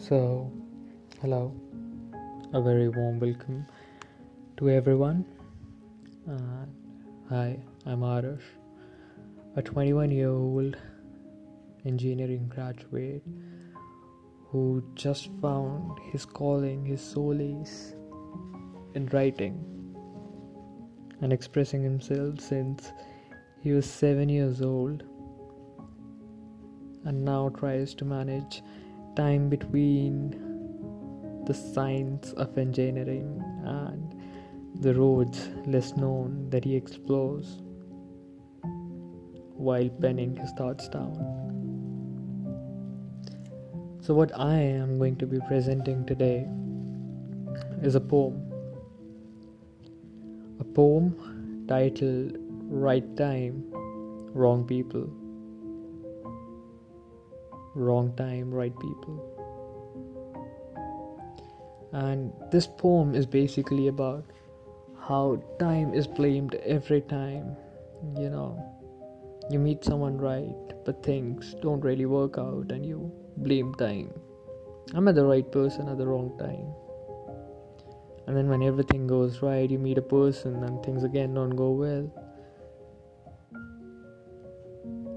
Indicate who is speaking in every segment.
Speaker 1: So, hello, a very warm welcome to everyone. Uh, hi, I'm Arash, a 21 year old engineering graduate who just found his calling, his solace in writing and expressing himself since he was seven years old and now tries to manage time between the science of engineering and the roads less known that he explores while penning his thoughts down. So, what I am going to be presenting today is a poem. A poem titled Right Time, Wrong People wrong time, right people. And this poem is basically about how time is blamed every time. You know, you meet someone right, but things don't really work out, and you blame time. I'm at the right person at the wrong time. And then when everything goes right, you meet a person and things again don't go well.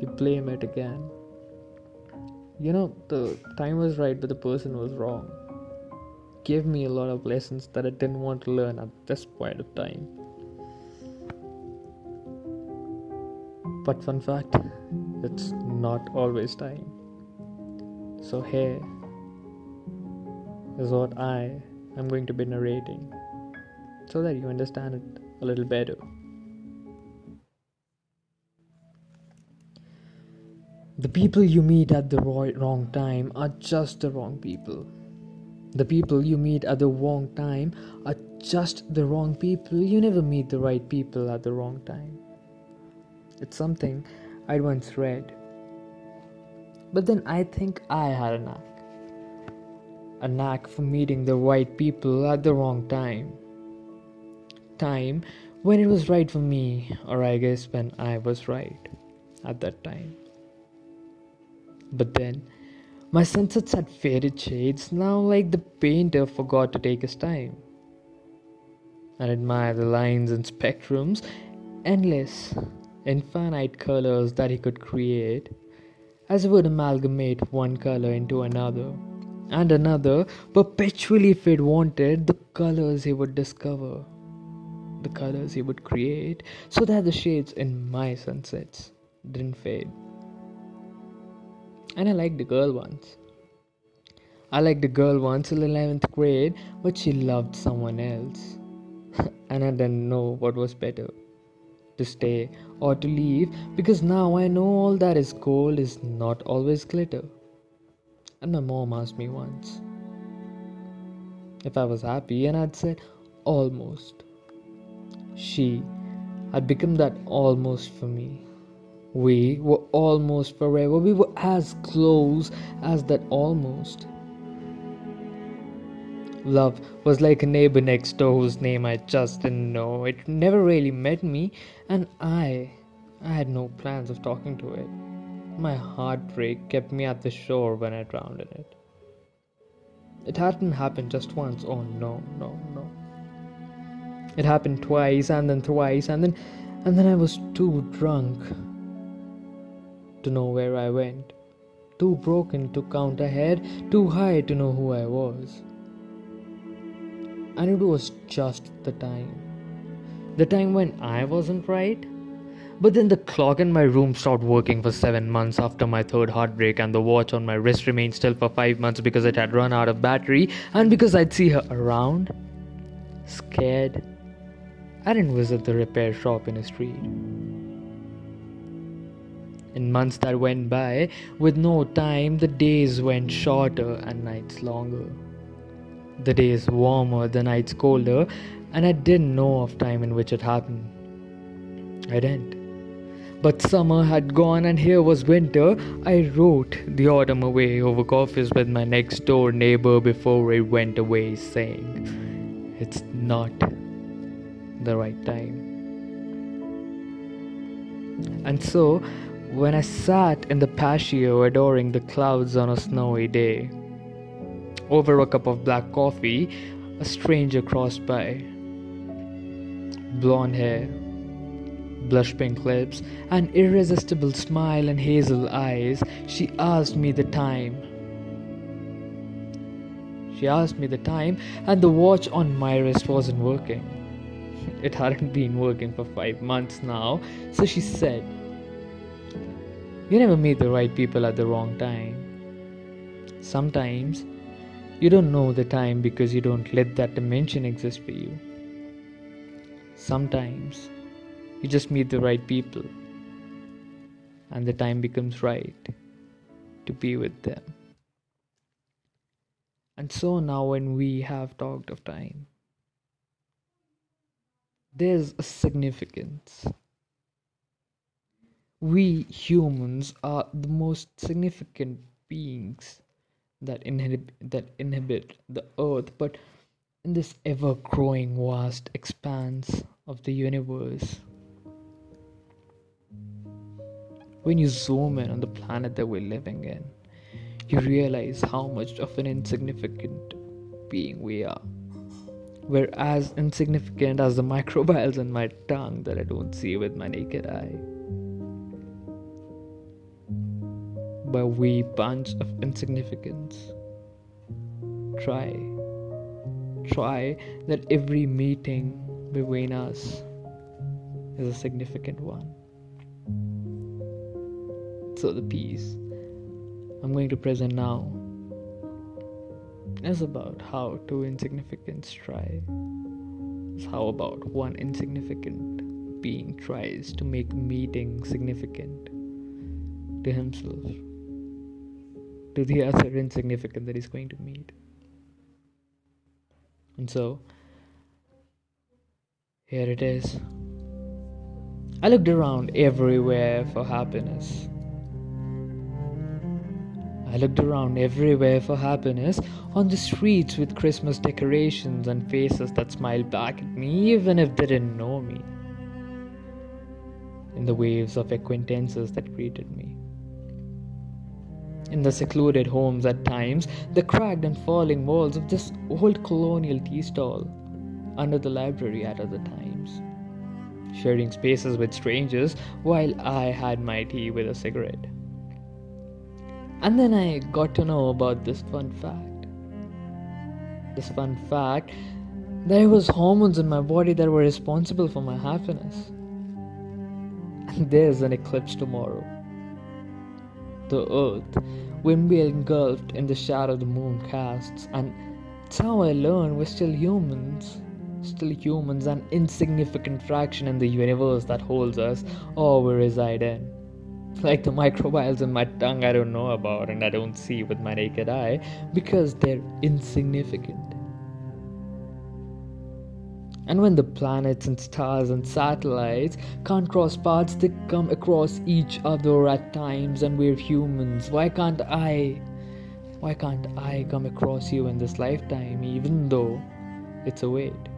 Speaker 1: You blame it again you know the time was right but the person was wrong. Gave me a lot of lessons that i didn't want to learn at this point of time. But fun fact it's not always time. So here is what i am going to be narrating so that you understand it a little better The people you meet at the wrong time are just the wrong people. The people you meet at the wrong time are just the wrong people. You never meet the right people at the wrong time. It's something I once read. But then I think I had a knack. A knack for meeting the right people at the wrong time. Time when it was right for me, or I guess when I was right at that time. But then, my sunsets had faded shades, now like the painter forgot to take his time. And admire the lines and spectrums, endless, infinite colors that he could create, as he would amalgamate one color into another, and another, perpetually if it wanted, the colors he would discover, the colors he would create, so that the shades in my sunsets didn't fade. And I liked the girl once. I liked the girl once till 11th grade, but she loved someone else. and I didn't know what was better to stay or to leave because now I know all that is gold is not always glitter. And my mom asked me once if I was happy, and I'd said almost. She had become that almost for me. We were almost forever. We were as close as that almost. Love was like a neighbor next door whose name I just didn't know. It never really met me, and I, I had no plans of talking to it. My heartbreak kept me at the shore when I drowned in it. It hadn't happened just once. Oh no, no, no. It happened twice and then thrice and then and then I was too drunk to know where I went, too broken to count ahead, too high to know who I was. And it was just the time. The time when I wasn't right. But then the clock in my room stopped working for seven months after my third heartbreak, and the watch on my wrist remained still for five months because it had run out of battery, and because I'd see her around. Scared, I didn't visit the repair shop in the street. In months that went by, with no time, the days went shorter and nights longer. The days warmer, the nights colder, and I didn't know of time in which it happened. I didn't. But summer had gone and here was winter. I wrote the autumn away over coffees with my next door neighbor before it went away, saying, It's not the right time. And so when I sat in the patio adoring the clouds on a snowy day. Over a cup of black coffee, a stranger crossed by. Blonde hair, blush pink lips, an irresistible smile, and hazel eyes, she asked me the time. She asked me the time, and the watch on my wrist wasn't working. It hadn't been working for five months now, so she said, You never meet the right people at the wrong time. Sometimes you don't know the time because you don't let that dimension exist for you. Sometimes you just meet the right people and the time becomes right to be with them. And so now, when we have talked of time, there's a significance. We humans are the most significant beings that inhibit that inhabit the earth but in this ever growing vast expanse of the universe when you zoom in on the planet that we're living in you realize how much of an insignificant being we are. We're as insignificant as the microbials in my tongue that i don't see with my naked eye by wee bunch of insignificance. Try, try that every meeting between us is a significant one. So, the piece I'm going to present now is about how two insignificants try. Is how about one insignificant being tries to make meeting significant to himself to the other insignificant that he's going to meet. And so, here it is. I looked around everywhere for happiness. I looked around everywhere for happiness on the streets with Christmas decorations and faces that smiled back at me even if they didn't know me. In the waves of acquaintances that greeted me in the secluded homes at times, the cracked and falling walls of this old colonial tea stall under the library at other times, sharing spaces with strangers while I had my tea with a cigarette. And then I got to know about this fun fact. This fun fact there was hormones in my body that were responsible for my happiness. And there's an eclipse tomorrow the earth when we are engulfed in the shadow the moon casts. And how I learned we're still humans. Still humans, an insignificant fraction in the universe that holds us or we reside in. Like the microbials in my tongue, I don't know about and I don't see with my naked eye because they're insignificant. And when the planets and stars and satellites can't cross paths, they come across each other at times, and we're humans. Why can't I? Why can't I come across you in this lifetime, even though it's a wait?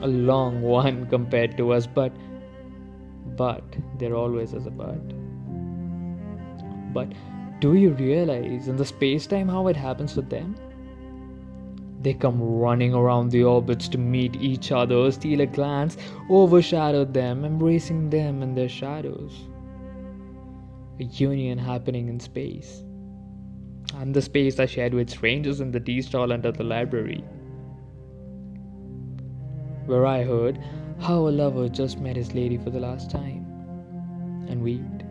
Speaker 1: A long one compared to us, but but there always is a but. But do you realize in the space time how it happens for them? They come running around the orbits to meet each other, steal a glance, overshadow them, embracing them and their shadows. A union happening in space. And the space I shared with strangers in the tea stall under the library. Where I heard how a lover just met his lady for the last time and wept.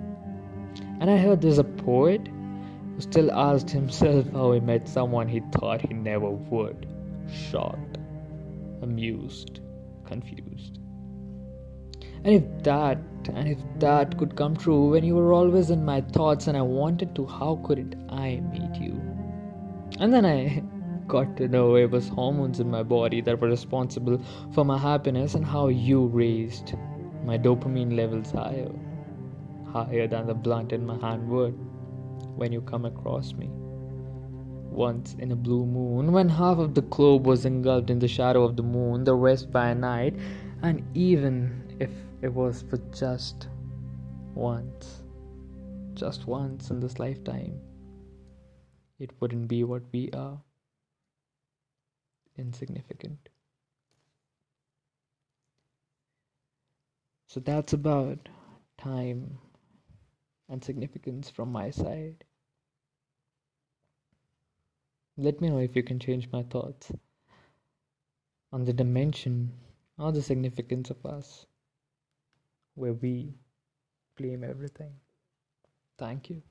Speaker 1: And I heard there's a poet still asked himself how he met someone he thought he never would. Shocked, amused, confused. And if that, and if that could come true when you were always in my thoughts and I wanted to, how could I meet you? And then I got to know it was hormones in my body that were responsible for my happiness and how you raised my dopamine levels higher, higher than the blunt in my hand would when you come across me. Once in a blue moon, when half of the globe was engulfed in the shadow of the moon, the rest by night, and even if it was for just once, just once in this lifetime, it wouldn't be what we are. insignificant. So that's about time and significance from my side. Let me know if you can change my thoughts on the dimension or the significance of us where we claim everything. Thank you.